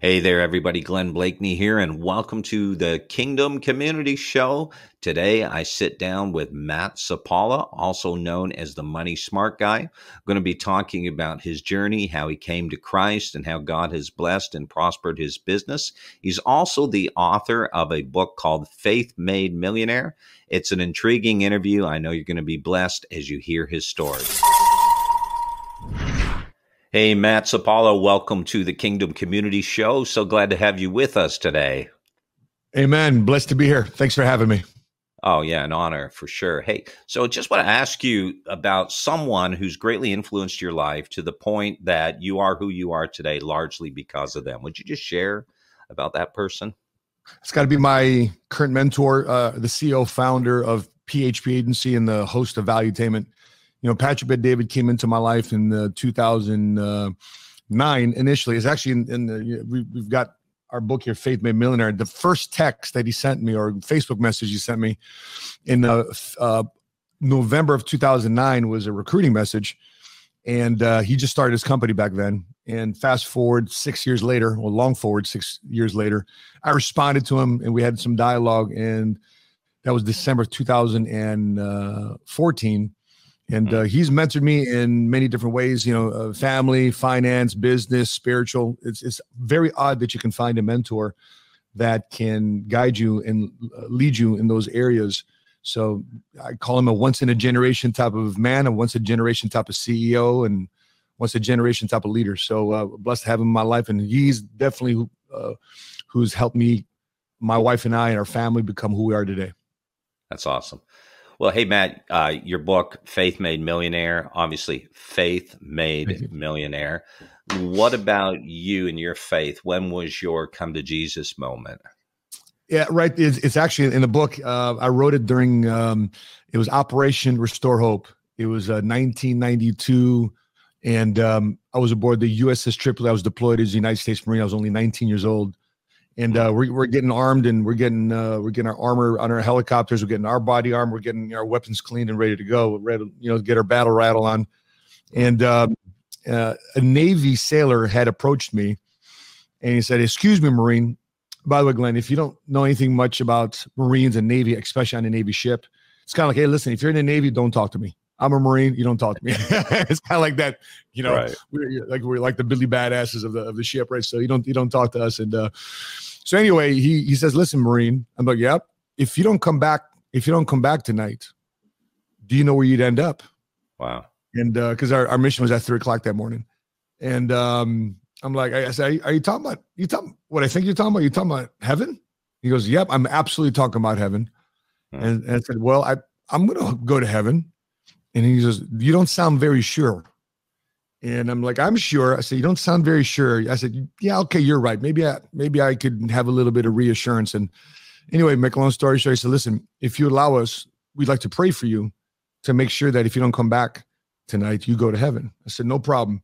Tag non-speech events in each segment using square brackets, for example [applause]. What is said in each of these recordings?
Hey there, everybody. Glenn Bleakney here, and welcome to the Kingdom Community Show. Today, I sit down with Matt Sapaula, also known as the Money Smart Guy. I'm going to be talking about his journey, how he came to Christ, and how God has blessed and prospered his business. He's also the author of a book called Faith Made Millionaire. It's an intriguing interview. I know you're going to be blessed as you hear his story. Hey, Matt Sapaula, welcome to the Kingdom Community Show. So glad to have you with us today. Amen. Blessed to be here. Thanks for having me. Oh, yeah, an honor for sure. Hey, so just want to ask you about someone who's greatly influenced your life to the point that you are who you are today, largely because of them. Would you just share about that person? It's got to be my current mentor, uh, the CEO, founder of PHP Agency, and the host of Valuetainment you know, Patrick Bet David came into my life in uh, 2009 initially. It's actually in, in the, we, we've got our book here, Faith Made Millionaire. The first text that he sent me or Facebook message he sent me in uh, uh, November of 2009 was a recruiting message. And uh, he just started his company back then. And fast forward six years later, or long forward six years later, I responded to him and we had some dialogue. And that was December 2014 and uh, he's mentored me in many different ways you know uh, family finance business spiritual. It's, it's very odd that you can find a mentor that can guide you and uh, lead you in those areas. So i call him a once in a generation type of man a once a generation type of ceo and once a generation type of leader. So uh, blessed to have him in my life and he's definitely uh, who's helped me my wife and i and our family become who we are today. That's awesome well, hey, Matt, uh, your book, Faith Made Millionaire, obviously, Faith Made Millionaire. What about you and your faith? When was your come to Jesus moment? Yeah, right. It's, it's actually in the book. Uh, I wrote it during, um, it was Operation Restore Hope. It was uh, 1992. And um, I was aboard the USS Tripoli. I was deployed as a United States Marine. I was only 19 years old and uh, we're, we're getting armed and we're getting uh, we're getting our armor on our helicopters. We're getting our body armor. We're getting our weapons cleaned and ready to go. We're ready, you know, get our battle rattle on. And um, uh, a Navy sailor had approached me, and he said, "Excuse me, Marine. By the way, Glenn, if you don't know anything much about Marines and Navy, especially on a Navy ship, it's kind of like, hey, listen, if you're in the Navy, don't talk to me. I'm a Marine. You don't talk to me. [laughs] it's kind of like that, you know, right. we're like we're like the Billy badasses of the of the ship, right? So you don't you don't talk to us. And uh, so anyway, he he says, "Listen, Marine." I'm like, "Yep. If you don't come back, if you don't come back tonight, do you know where you'd end up?" Wow. And because uh, our, our mission was at three o'clock that morning, and um, I'm like, I, I said, "Are you talking about you talking what I think you're talking about? You talking about heaven?" He goes, "Yep, I'm absolutely talking about heaven." Hmm. And, and I said, "Well, I I'm gonna go to heaven." And he says, You don't sound very sure. And I'm like, I'm sure. I said, You don't sound very sure. I said, Yeah, okay, you're right. Maybe I maybe I could have a little bit of reassurance. And anyway, make a long story short, I said, Listen, if you allow us, we'd like to pray for you to make sure that if you don't come back tonight, you go to heaven. I said, No problem.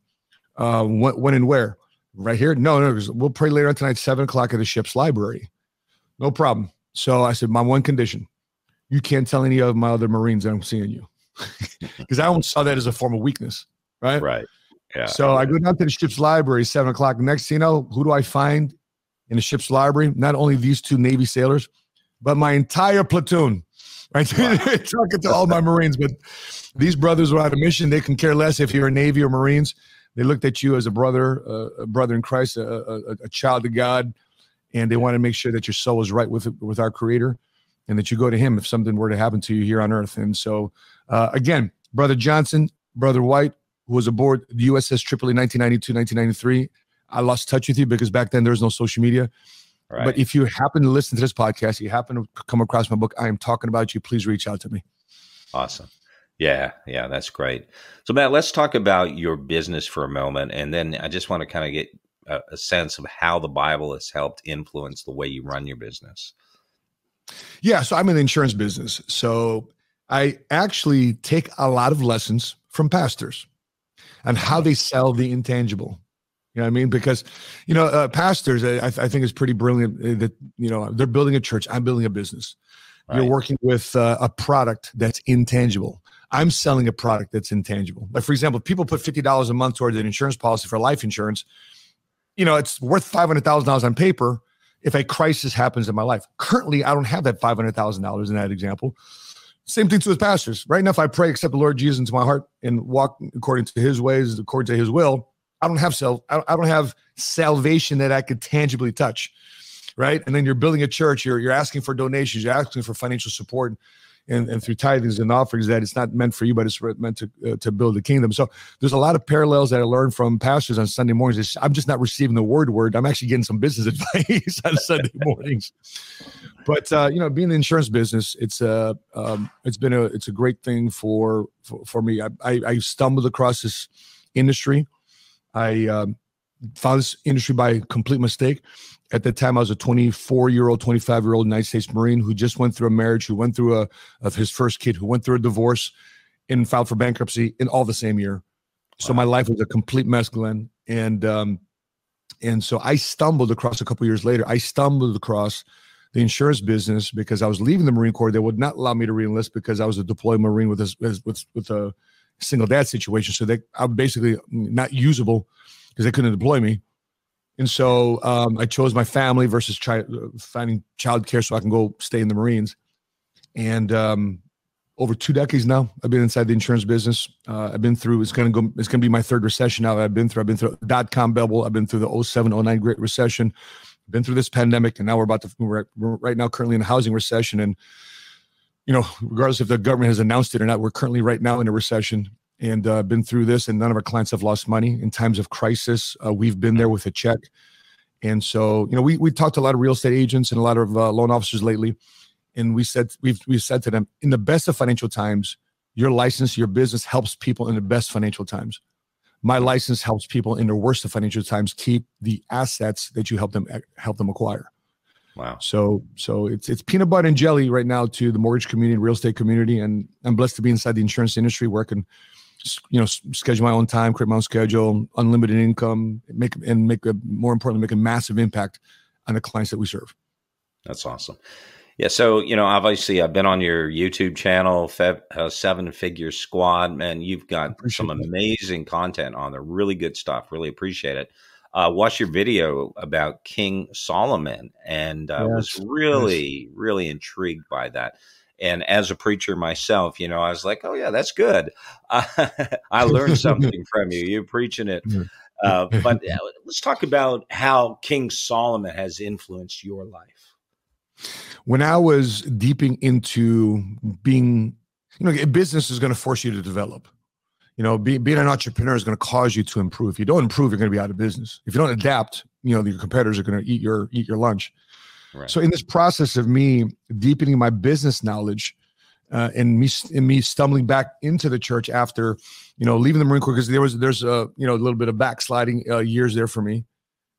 Uh, when, when and where? Right here? No, no, we'll pray later on tonight, seven o'clock at the ship's library. No problem. So I said, My one condition you can't tell any of my other Marines that I'm seeing you [laughs] because I almost saw that as a form of weakness, right? Right. Yeah. So I go down to the ship's library, seven o'clock. Next you know, who do I find in the ship's library? Not only these two Navy sailors, but my entire platoon. [laughs] Right, wow. [laughs] talking to all my Marines, but these brothers were on a mission. They can care less if you're a Navy or Marines. They looked at you as a brother, uh, a brother in Christ, a, a, a, child of God, and they want to make sure that your soul is right with with our Creator, and that you go to Him if something were to happen to you here on Earth. And so uh, again, Brother Johnson, Brother White, who was aboard the USS Tripoli 1992, 1993. I lost touch with you because back then there was no social media. Right. But if you happen to listen to this podcast, you happen to come across my book, I am talking about you, please reach out to me. Awesome. Yeah, yeah, that's great. So, Matt, let's talk about your business for a moment. And then I just want to kind of get a, a sense of how the Bible has helped influence the way you run your business. Yeah, so I'm in the insurance business. So I actually take a lot of lessons from pastors and how they sell the intangible. You know what I mean? Because, you know, uh, pastors, I, I think is pretty brilliant uh, that, you know, they're building a church. I'm building a business. Right. You're working with uh, a product that's intangible. I'm selling a product that's intangible. Like, for example, people put $50 a month towards an insurance policy for life insurance, you know, it's worth $500,000 on paper if a crisis happens in my life. Currently, I don't have that $500,000 in that example. Same thing to his pastors. Right now, if I pray, accept the Lord Jesus into my heart and walk according to his ways, according to his will, I don't have self, I don't have salvation that I could tangibly touch. Right. And then you're building a church, you're, you're asking for donations, you're asking for financial support and, and through tithings and offerings that it's not meant for you, but it's meant to uh, to build the kingdom. So there's a lot of parallels that I learned from pastors on Sunday mornings. It's, I'm just not receiving the word word. I'm actually getting some business [laughs] advice on Sunday [laughs] mornings. But uh, you know, being in the insurance business, it's a uh, um, it's been a it's a great thing for for, for me. I, I, I stumbled across this industry. I um, found this industry by complete mistake. At the time, I was a 24 year old, 25 year old United States Marine who just went through a marriage, who went through a of his first kid, who went through a divorce, and filed for bankruptcy in all the same year. So wow. my life was a complete mess, Glenn. And um, and so I stumbled across a couple years later. I stumbled across the insurance business because I was leaving the Marine Corps. They would not allow me to reenlist because I was a deployed Marine with a, with with a single dad situation. So they I'm basically not usable because they couldn't deploy me. And so um, I chose my family versus try, uh, finding childcare so I can go stay in the Marines. And um, over two decades now, I've been inside the insurance business. Uh, I've been through. It's gonna go. It's gonna be my third recession now. That I've been through. I've been through dot com bubble. I've been through the 07, 09 Great Recession. I've been through this pandemic, and now we're about to. We're right now currently in a housing recession, and you know, regardless if the government has announced it or not, we're currently right now in a recession and uh, been through this, and none of our clients have lost money in times of crisis. Uh, we've been there with a check, and so you know we we talked to a lot of real estate agents and a lot of uh, loan officers lately, and we said we've we said to them in the best of financial times, your license, your business helps people in the best financial times. My license helps people in the worst of financial times keep the assets that you help them help them acquire. Wow. So so it's it's peanut butter and jelly right now to the mortgage community and real estate community, and I'm blessed to be inside the insurance industry working you know schedule my own time create my own schedule unlimited income make and make a more importantly make a massive impact on the clients that we serve that's awesome yeah so you know obviously i've been on your youtube channel uh, seven figure squad man you've got some that. amazing content on there really good stuff really appreciate it uh, watched your video about king solomon and uh, yes. was really yes. really intrigued by that and as a preacher myself, you know, I was like, oh, yeah, that's good. [laughs] I learned something [laughs] from you. You're preaching it. Uh, but [laughs] uh, let's talk about how King Solomon has influenced your life. When I was deeping into being, you know, business is going to force you to develop. You know, be, being an entrepreneur is going to cause you to improve. If you don't improve, you're going to be out of business. If you don't adapt, you know, your competitors are going to eat your eat your lunch. So in this process of me deepening my business knowledge, uh, and me and me stumbling back into the church after, you know, leaving the Marine Corps because there was there's a you know a little bit of backsliding uh, years there for me,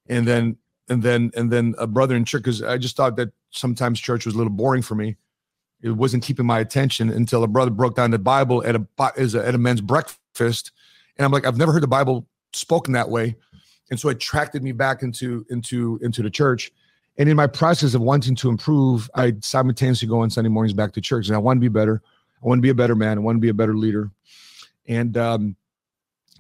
and then and then and then a brother in church because I just thought that sometimes church was a little boring for me. It wasn't keeping my attention until a brother broke down the Bible at a at a men's breakfast, and I'm like, I've never heard the Bible spoken that way, and so it attracted me back into into into the church and in my process of wanting to improve, I simultaneously go on Sunday mornings back to church, and I want to be better. I want to be a better man. I want to be a better leader. And um,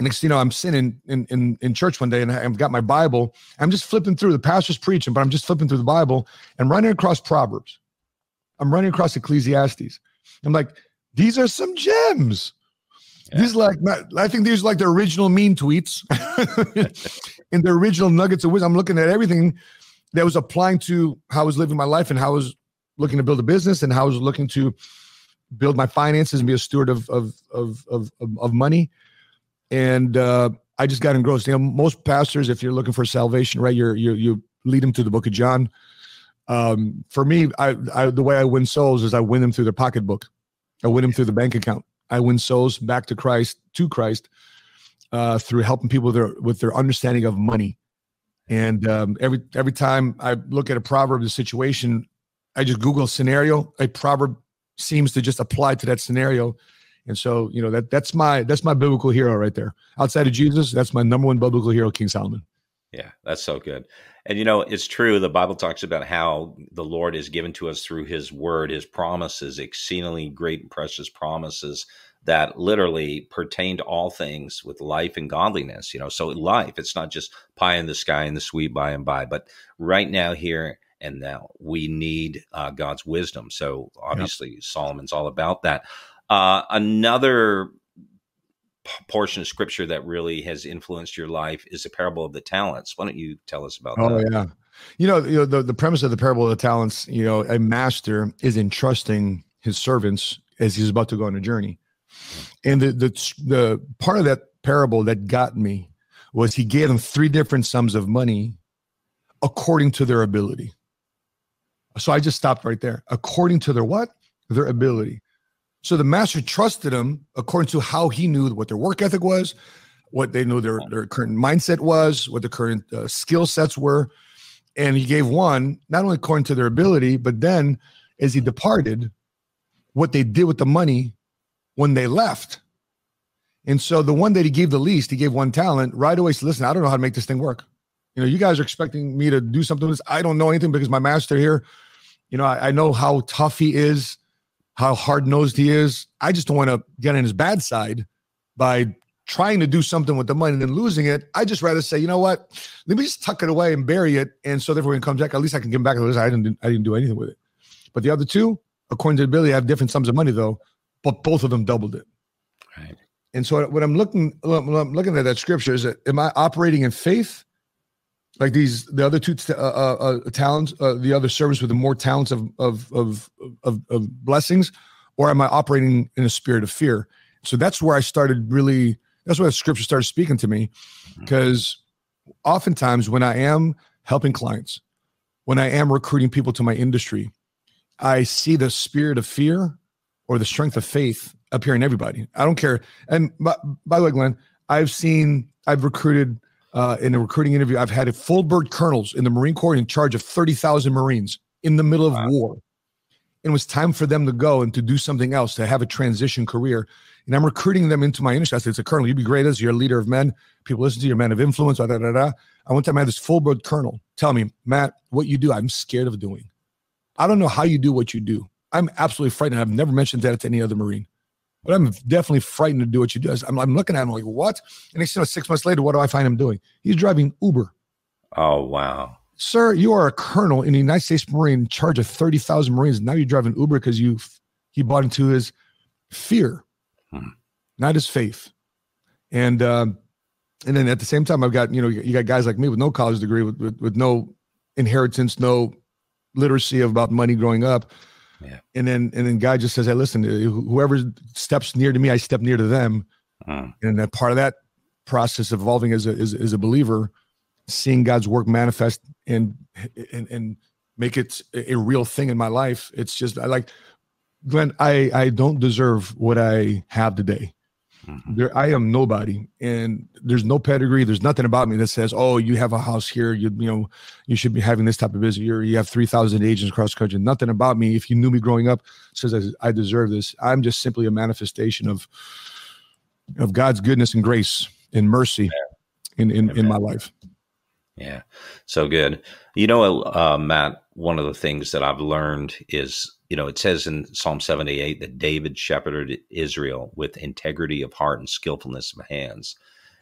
next, you know, I'm sitting in, in in church one day, and I've got my Bible. I'm just flipping through. The pastor's preaching, but I'm just flipping through the Bible and running across Proverbs. I'm running across Ecclesiastes. I'm like, these are some gems. Yeah. These like I think these are like the original mean tweets [laughs] and the original nuggets of wisdom. I'm looking at everything that was applying to how I was living my life and how I was looking to build a business and how I was looking to build my finances and be a steward of of of of, of money. And uh, I just got engrossed. You know, most pastors, if you're looking for salvation, right, you're you you lead them to the Book of John. Um, for me, I, I the way I win souls is I win them through their pocketbook. I win them through the bank account. I win souls back to Christ to Christ uh, through helping people with their with their understanding of money and um, every every time I look at a proverb, the situation, I just Google scenario. A proverb seems to just apply to that scenario. And so, you know, that that's my that's my biblical hero right there. Outside of Jesus, that's my number one biblical hero, King Solomon. Yeah, that's so good. And you know, it's true. The Bible talks about how the Lord is given to us through His Word, His promises, exceedingly great and precious promises that literally pertain to all things with life and godliness. You know, so life, it's not just pie in the sky and the sweet by and by, but right now, here and now, we need uh, God's wisdom. So obviously, yep. Solomon's all about that. Uh, another portion of scripture that really has influenced your life is the parable of the talents. Why don't you tell us about oh, that? Oh yeah. You know, you know the, the premise of the parable of the talents, you know, a master is entrusting his servants as he's about to go on a journey. And the the the part of that parable that got me was he gave them three different sums of money according to their ability. So I just stopped right there. According to their what? Their ability. So the master trusted them according to how he knew what their work ethic was, what they knew their, their current mindset was, what the current uh, skill sets were. And he gave one, not only according to their ability, but then as he departed, what they did with the money when they left. And so the one that he gave the least, he gave one talent right away. Said, listen, I don't know how to make this thing work. You know, you guys are expecting me to do something with this. I don't know anything because my master here, you know, I, I know how tough he is how hard nosed he is. I just don't want to get on his bad side by trying to do something with the money and then losing it. I just rather say, you know what? Let me just tuck it away and bury it. And so therefore when it comes back, at least I can him back. I didn't I didn't do anything with it. But the other two, according to Billy, have different sums of money though, but both of them doubled it. Right. And so what I'm looking when I'm looking at that scripture is that am I operating in faith like these the other two uh, uh, uh, talents uh, the other servants with the more talents of, of of of of blessings or am i operating in a spirit of fear so that's where i started really that's where the scripture started speaking to me because mm-hmm. oftentimes when i am helping clients when i am recruiting people to my industry i see the spirit of fear or the strength of faith appear in everybody i don't care and by, by the way glenn i've seen i've recruited uh, in a recruiting interview, I've had full bird colonels in the Marine Corps in charge of 30,000 Marines in the middle of wow. war. And it was time for them to go and to do something else, to have a transition career. And I'm recruiting them into my industry. I said, it's a colonel, you'd be great as you're leader of men. People listen to you, man of influence, da, da, da, da. I one time I had this full bird colonel tell me, Matt, what you do, I'm scared of doing. I don't know how you do what you do. I'm absolutely frightened. I've never mentioned that to any other Marine but I'm definitely frightened to do what you do. I'm, I'm looking at him like, what? And next, you know, six months later, what do I find him doing? He's driving Uber. Oh, wow. Sir, you are a colonel in the United States Marine in charge of 30,000 Marines. Now you're driving Uber because you he bought into his fear, hmm. not his faith. And, um, and then at the same time, I've got, you know, you got guys like me with no college degree, with, with, with no inheritance, no literacy about money growing up yeah. And then and then God just says, "Hey, listen, uh, whoever steps near to me, I step near to them." Uh. And that part of that process of evolving as a as, as a believer, seeing God's work manifest and and and make it a real thing in my life. It's just I like Glenn. I I don't deserve what I have today. Mm-hmm. There, I am nobody, and there's no pedigree. There's nothing about me that says, "Oh, you have a house here. You, you know, you should be having this type of business. You're, you have three thousand agents across the country." Nothing about me. If you knew me growing up, says I, I deserve this. I'm just simply a manifestation of of God's goodness and grace and mercy in in, in my life. Yeah, so good. You know, uh, Matt. One of the things that I've learned is you know, it says in Psalm 78 that David shepherded Israel with integrity of heart and skillfulness of hands.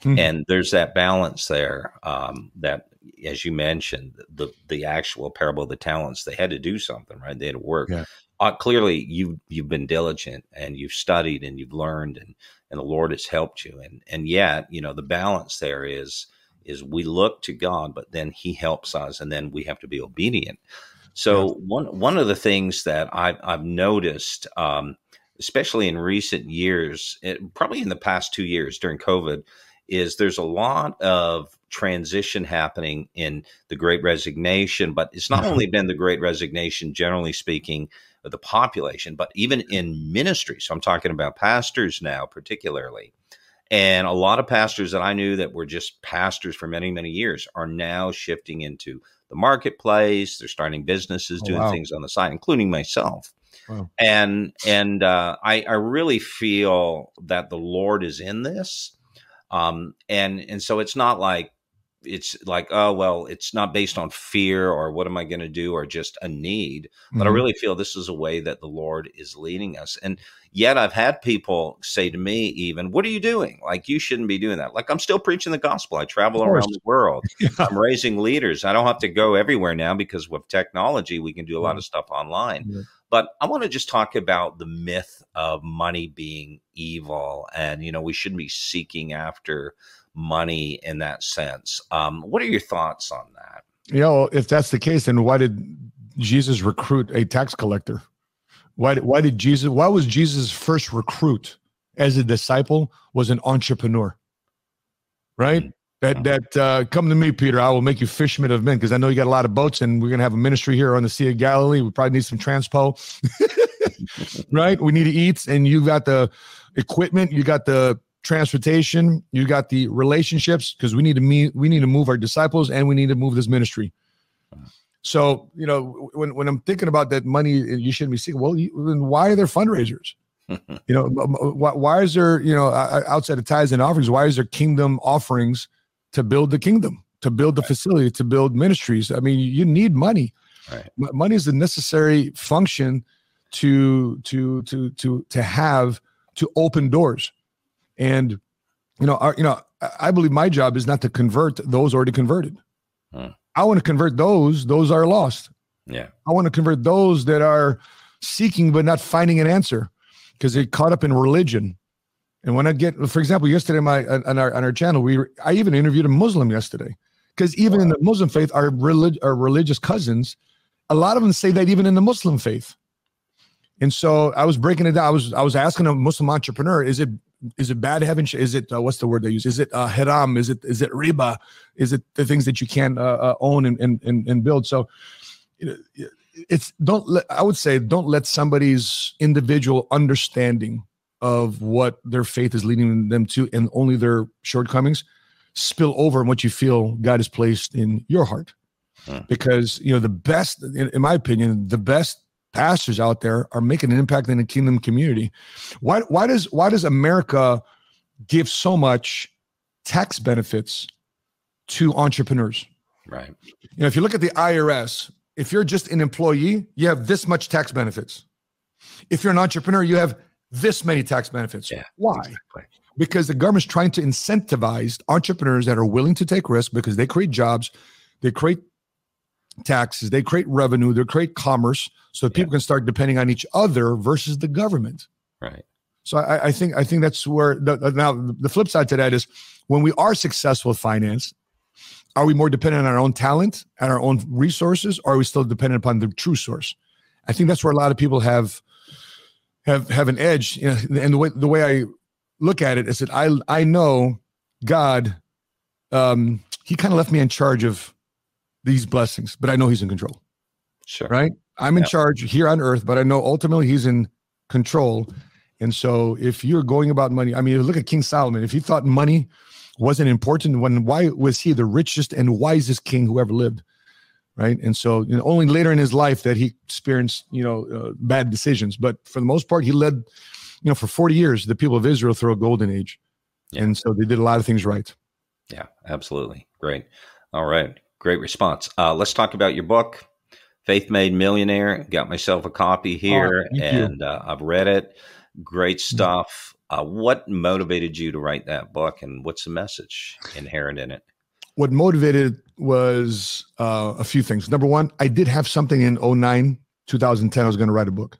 Mm-hmm. And there's that balance there um, that, as you mentioned, the the actual parable of the talents, they had to do something, right? They had to work. Yeah. Uh, clearly, you you've been diligent and you've studied and you've learned, and and the Lord has helped you. And and yet, you know, the balance there is is we look to God, but then He helps us, and then we have to be obedient. So yeah. one one of the things that I've, I've noticed, um, especially in recent years, it, probably in the past two years during COVID, is there's a lot of transition happening in the Great Resignation. But it's not only been the Great Resignation, generally speaking, of the population, but even in ministry. So I'm talking about pastors now, particularly. And a lot of pastors that I knew that were just pastors for many, many years are now shifting into the marketplace. They're starting businesses, oh, doing wow. things on the side, including myself. Wow. And and uh, I, I really feel that the Lord is in this. Um, and and so it's not like it's like oh well it's not based on fear or what am i going to do or just a need but mm-hmm. i really feel this is a way that the lord is leading us and yet i've had people say to me even what are you doing? Like you shouldn't be doing that. Like i'm still preaching the gospel. I travel around the world. [laughs] Yeah. i'm raising leaders. I don't have to go everywhere now because with technology we can do a lot of stuff online. Yeah. but i want to just talk about the myth of money being evil and you know we shouldn't be seeking after money in that sense. Um, what are your thoughts on that? You know, if that's the case, then why did Jesus recruit a tax collector? Why, why did Jesus, why was Jesus' first recruit as a disciple was an entrepreneur? Right? Mm-hmm. That, uh-huh. that uh, come to me, Peter. I will make you fishermen of men because I know you got a lot of boats, and we're gonna have a ministry here on the Sea of Galilee. We probably need some transpo, [laughs] [laughs] right? We need to eat, and you got the equipment, you got the transportation, you got the relationships because we need to meet, we need to move our disciples and we need to move this ministry. So, you know, when, when I'm thinking about that money, eh, you shouldn't be seeking. Well, you, then why are there fundraisers? [laughs] you know, why, why is there, you know, outside of tithes and offerings, why is there kingdom offerings to build the kingdom, to build the right. facility, to build ministries? I mean, you need money. Right. Money is the necessary function to to to to to have to open doors and you know, our, you know, I believe my job is not to convert those already converted. Hmm. I want to convert those; those are lost. Yeah, I want to convert those that are seeking but not finding an answer because they're caught up in religion. And when I get, for example, yesterday my on our on our channel, we I even interviewed a Muslim yesterday because even wow. in the Muslim faith, our relig- our religious cousins, a lot of them say that even in the Muslim faith. And so I was breaking it down. I was I was asking a Muslim entrepreneur, is it is it bad having is it uh, what's the word they use? Is it uh, haram? Is it is it riba? Is it the things that you can't uh, uh, own and, and and build? So you know, it's don't let, i would say don't let somebody's individual understanding of what their faith is leading them to and only their shortcomings spill over in what you feel god has placed in your heart. Hmm. because you know the best in, in my opinion the best pastors out there are making an impact in the kingdom community. Why why does why does America give so much tax benefits to entrepreneurs? Right. You know, if you look at the IRS, if you're just an employee, you have this much tax benefits. If you're an entrepreneur, you have this many tax benefits. Yeah, Why? Exactly. Because the government's trying to incentivize entrepreneurs that are willing to take risks because they create jobs, they create taxes, they create revenue, they create commerce, so that yeah. people can start depending on each other versus the government. Right. So I, I think I think that's where the, now the flip side to that is when we are successful with finance, are we more dependent on our own talent and our own resources, or are we still dependent upon the true source? I think that's where a lot of people have have have an edge. You know, and the way the way I look at it is that I I know God, um, He kind of left me in charge of these blessings, but I know He's in control. Sure. Right. I'm in charge here on earth, but I know ultimately he's in control. And so if you're going about money, I mean, look at King Solomon. If he thought money wasn't important, when why was he the richest and wisest king who ever lived? Right. And so you know, only later in his life that he experienced, you know, uh, bad decisions. But for the most part, he led, you know, for 40 years, the people of Israel through a golden age. Yeah. And so they did a lot of things right. Yeah, absolutely. Great. All right. Great response. Uh, let's talk about your book. Faith Made Millionaire. Got myself a copy here, oh, and uh, I've read it. Great mm-hmm. stuff. Uh, what motivated you to write that book, and what's the message inherent in it? What motivated was uh, a few things. Number one, I did have something in 09, 2010. I was going to write a book.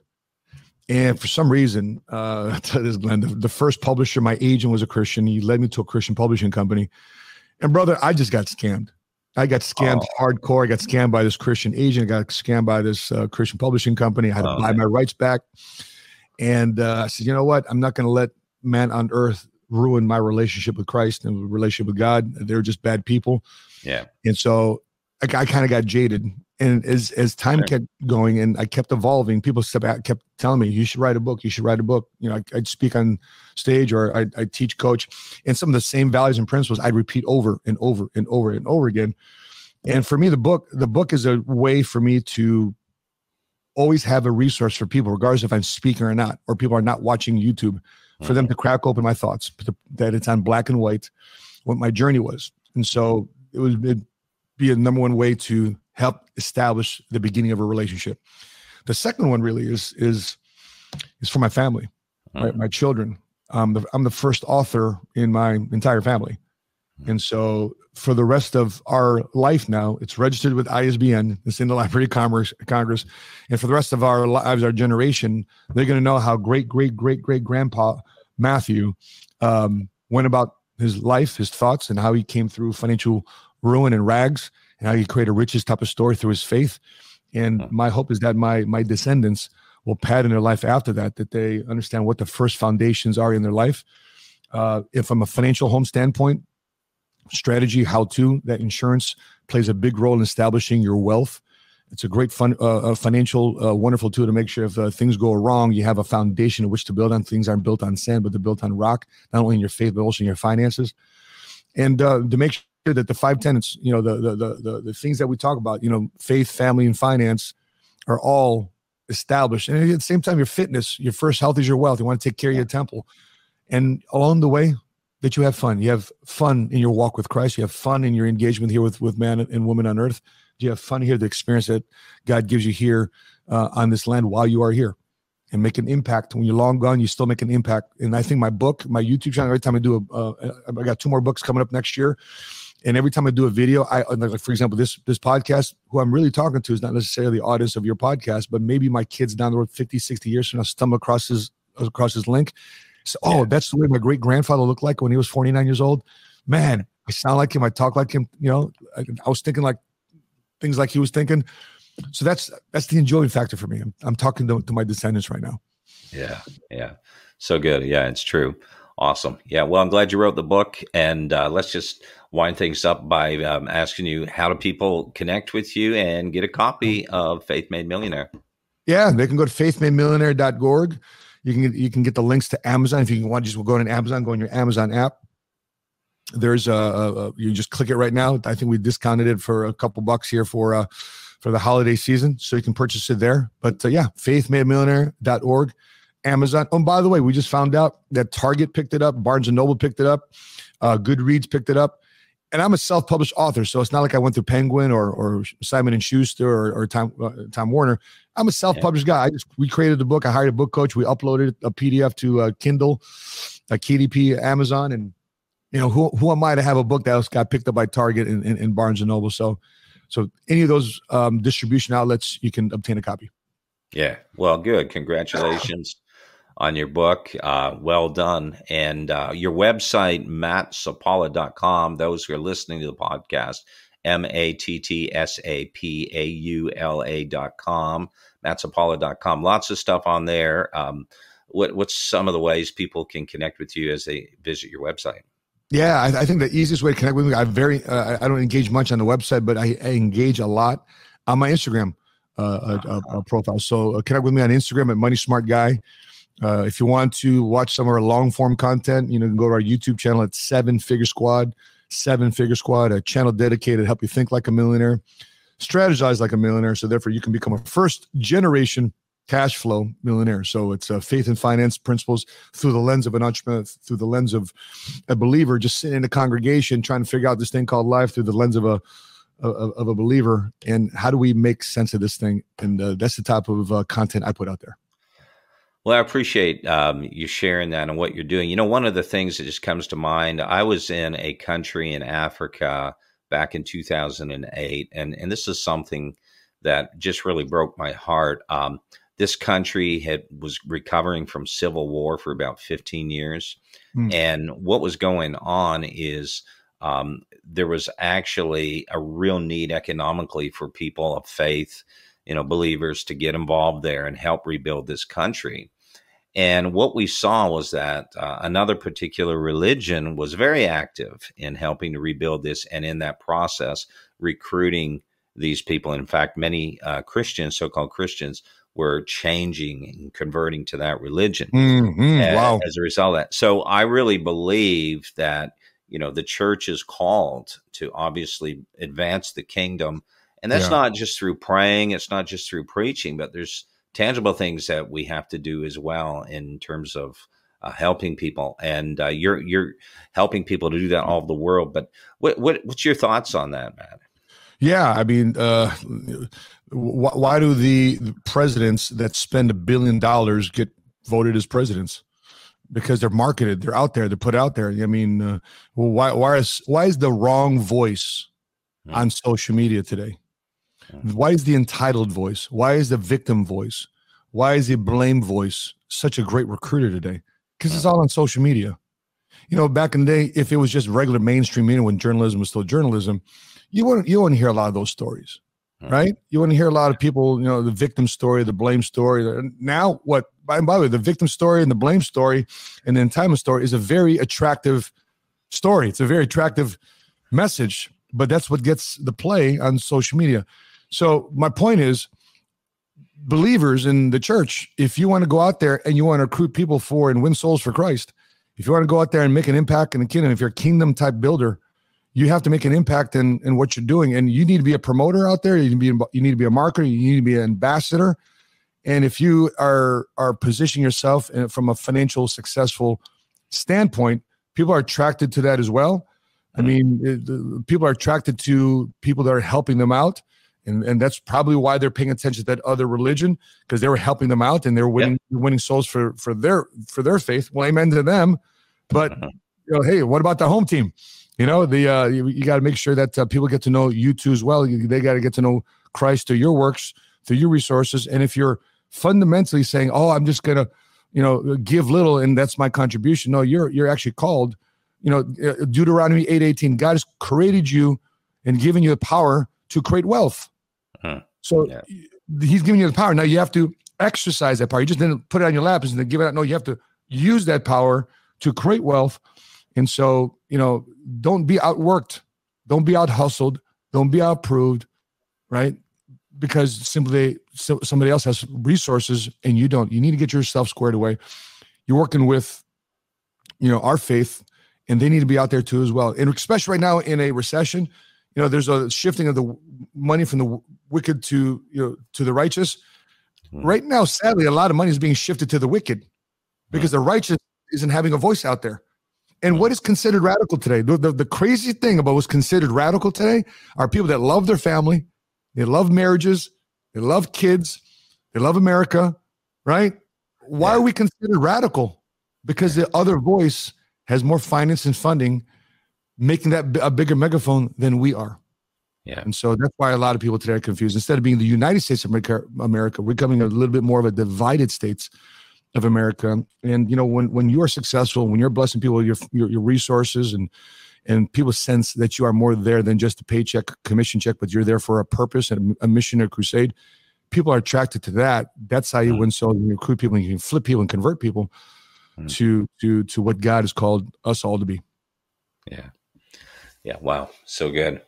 And for some reason, uh, [laughs] this Glenn, the, the first publisher, my agent was a Christian. He led me to a Christian publishing company. And brother, I just got scammed. I got scammed oh. hardcore. I got scammed by this Christian agent. I got scammed by this uh, Christian publishing company. I had to oh, buy man. my rights back. And uh, I said, you know what? I'm not going to let man on earth ruin my relationship with Christ and relationship with God. They're just bad people. Yeah. And so I, I kind of got jaded. And as as time kept going and I kept evolving, people kept telling me, "You should write a book. You should write a book." You know, I, would speak on stage or I'd, I'd teach coach, and some of the same values and principles I'd repeat over and over and over and over again. And for me, the book the book is a way for me to always have a resource for people, regardless if I'm speaking or not, or people are not watching YouTube, for them mm-hmm. to crack open my thoughts, that it's on black and white, what my journey was. And so it would be a number one way to help establish the beginning of a relationship. The second one really is is is for my family, mm-hmm. right? My children. Um, the, I'm the first author in my entire family, mm-hmm. and so for the rest of our life now, it's registered with ISBN. It's in the [laughs] Library of Commerce, Congress, and for the rest of our lives, our generation, they're going to know how great great great great grandpa Matthew um, went about his life, his thoughts, and how he came through financial ruin and rags and how he created a riches type of story through his faith. And my hope is that my my descendants will pattern their life after that, that they understand what the first foundations are in their life. Uh, if from a financial home standpoint, strategy, how to, that insurance plays a big role in establishing your wealth. It's a great fun, uh, financial, uh, wonderful tool to make sure if uh, things go wrong, you have a foundation in which to build on. Things aren't built on sand, but they're built on rock, not only in your faith, but also in your finances. And uh, to make that the five tenets, you know, the, the the the the things that we talk about, you know, faith, family, and finance, are all established. And at the same time, your fitness, your first health is your wealth. You want to take care of your temple, and along the way, that you have fun. You have fun in your walk with Christ. You have fun in your engagement here with with man and woman on earth. You have fun here, the experience that God gives you here uh, on this land while you are here and make an impact. When you're long gone, you still make an impact. And I think my book, my YouTube channel, every time I do a, uh, I got two more books coming up next year. And every time I do a video, I uh, like for example this this podcast, who I'm really talking to is not necessarily the audience of your podcast, but maybe my kids down the road 50, 60 years from now stumble across his across his link. So, oh, yeah. that's the way my great grandfather looked like when he was 49 years old. Man, I sound like him, I talk like him, you know. I, I was thinking like things like he was thinking. So that's that's the enjoying factor for me. I'm, I'm talking to, to my descendants right now. Yeah, yeah, so good. Yeah, it's true. Awesome. Yeah. Well, I'm glad you wrote the book, and uh, let's just wind things up by um, asking you how do people connect with you and get a copy of Faith Made Millionaire? Yeah, they can go to faithmademillionaire.org. You can get, you can get the links to Amazon if you want. Just go to Amazon, go on your Amazon app. There's a, a, a, you just click it right now. I think we discounted it for a couple bucks here for uh for the holiday season, so you can purchase it there. But uh, yeah, faithmademillionaire.org. Amazon. Oh, by the way, we just found out that Target picked it up, Barnes and Noble picked it up, uh, Goodreads picked it up and I'm a self-published author, so it's not like I went through Penguin or or Simon and Schuster or, or Time uh, Time Warner. I'm a self-published yeah. guy. I just we created the book. I hired a book coach. We uploaded a PDF to uh, Kindle, a KDP, Amazon, and you know who who am I to have a book that was, got picked up by Target and, and, and Barnes and Noble? So, so any of those um, distribution outlets, you can obtain a copy. Yeah. Well, good. Congratulations on your book. Uh, well done. And uh, your website, mattsapaula.com, those who are listening to the podcast, M A T T S A P A U L A.com, mattsapaula.com. Lots of stuff on there. Um, what, what's some of the ways people can connect with you as they visit your website? Yeah, I, I think the easiest way to connect with me, I very, uh, I don't engage much on the website, but I, I engage a lot on my Instagram uh, uh, profile. So uh, connect with me on Instagram at Money Smart Guy. Uh, if you want to watch some of our long form content, you know, you can go to our YouTube channel at Seven Figure Squad, Seven Figure Squad, a channel dedicated to help you think like a millionaire, strategize like a millionaire. So therefore, you can become a first generation cash flow millionaire. So it's uh, faith and finance principles through the lens of an entrepreneur, through the lens of a believer, just sitting in a congregation trying to figure out this thing called life through the lens of a of, of a believer. And how do we make sense of this thing? And uh, that's the type of uh, content I put out there. Well, I appreciate um, you sharing that and what you're doing. You know, one of the things that just comes to mind, I was in a country in Africa back in 2008, and, and this is something that just really broke my heart. Um, this country had was recovering from civil war for about 15 years, mm. and what was going on is um, there was actually a real need economically for people of faith, you know, believers to get involved there and help rebuild this country. And what we saw was that uh, another particular religion was very active in helping to rebuild this, and in that process, recruiting these people. In fact, many uh, Christians, so-called Christians, were changing and converting to that religion Mhm. as, Wow. as a result of that. So I really believe that you know the church is called to obviously advance the kingdom, and that's Yeah. not just through praying. It's not just through preaching, but there's tangible things that we have to do as well in terms of uh, helping people. And uh, you're you're helping people to do that all over the world. But what, what what's your thoughts on that, Matt? Yeah, I mean, uh, wh- why do the presidents that spend a billion dollars get voted as presidents? Because they're marketed, they're out there, they're put out there. I mean, uh, why why is why is the wrong voice Hmm. on social media today? Why is the entitled voice? Why is the victim voice? Why is the blame voice such a great recruiter today? Because it's all on social media. You know, back in the day, if it was just regular mainstream media when journalism was still journalism, you wouldn't you wouldn't hear a lot of those stories, right? You wouldn't hear a lot of people, you know, the victim story, the blame story. Now, what? By, by the way, the victim story and the blame story and the entitlement story is a very attractive story. It's a very attractive message, but that's what gets the play on social media. So my point is, believers in the church, if you want to go out there and you want to recruit people for and win souls for Christ, if you want to go out there and make an impact in the kingdom, if you're a kingdom type builder, you have to make an impact in, in what you're doing. And you need to be a promoter out there. You need to be you need to be a marketer. You need to be an ambassador. And if you are are positioning yourself in, from a financial successful standpoint, people are attracted to that as well. I Mhm. mean, it, the, people are attracted to people that are helping them out, and and that's probably why they're paying attention to that other religion because they were helping them out and they were winning winning souls for for their for their faith. Well, amen to them. But Mhm. you know, hey, what about the home team? You know, the uh, you, you got to make sure that uh, people get to know you too as well. You, they got to get to know Christ through your works, through your resources. And if you're fundamentally saying, "Oh, I'm just gonna," you know, give little and that's my contribution, no, you're you're actually called. You know, uh, Deuteronomy eight eighteen. God has created you and given you the power to create wealth. So Yeah. He's giving you the power. Now you have to exercise that power. You just didn't put it on your lap and then give it out. No, you have to use that power to create wealth. And so, you know, don't be outworked, don't be out hustled, don't be outproved, right? Because simply so somebody else has resources and you don't. You need to get yourself squared away. You're working with, you know, our faith, and they need to be out there too as well. And especially right now in a recession, you know, there's a shifting of the money from the wicked to you know to the righteous. Hmm. Right now, sadly, a lot of money is being shifted to the wicked because the righteous isn't having a voice out there. And what is considered radical today? The, the, the crazy thing about what's considered radical today are people that love their family, they love marriages, they love kids, they love America, right? Why Yeah. are we considered radical? Because the other voice has more finance and funding, making that b- a bigger megaphone than we are. Yeah. And so that's why a lot of people today are confused. Instead of being the United States of America, America we're becoming a little bit more of a divided states of America. And you know, when when you are successful, when you're blessing people with your your, your resources and and people sense that you are more there than just a paycheck, commission check, but you're there for a purpose and a mission or crusade. People are attracted to that. That's how you Mhm. win souls. You recruit people, and you can flip people and convert people Mhm. to to to what God has called us all to be. Yeah. Yeah. Wow. So good.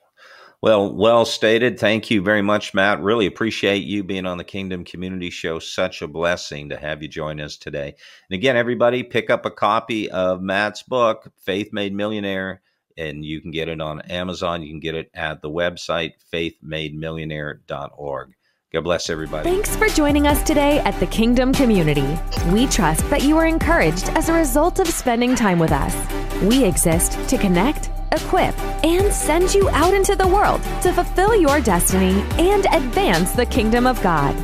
Well, well stated. Thank you very much, Matt. Really appreciate you being on the Kingdom Community Show. Such a blessing to have you join us today. And again, everybody, pick up a copy of Matt's book, Faith Made Millionaire, and you can get it on Amazon. You can get it at the website, faithmademillionaire.org. God bless everybody. Thanks for joining us today at the Kingdom Community. We trust that you are encouraged as a result of spending time with us. We exist to connect, equip, and send you out into the world to fulfill your destiny and advance the kingdom of God.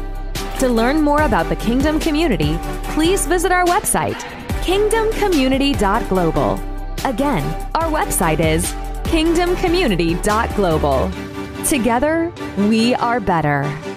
To learn more about the Kingdom Community, please visit our website, kingdomcommunity.global. Again, our website is kingdomcommunity.global. Together, we are better.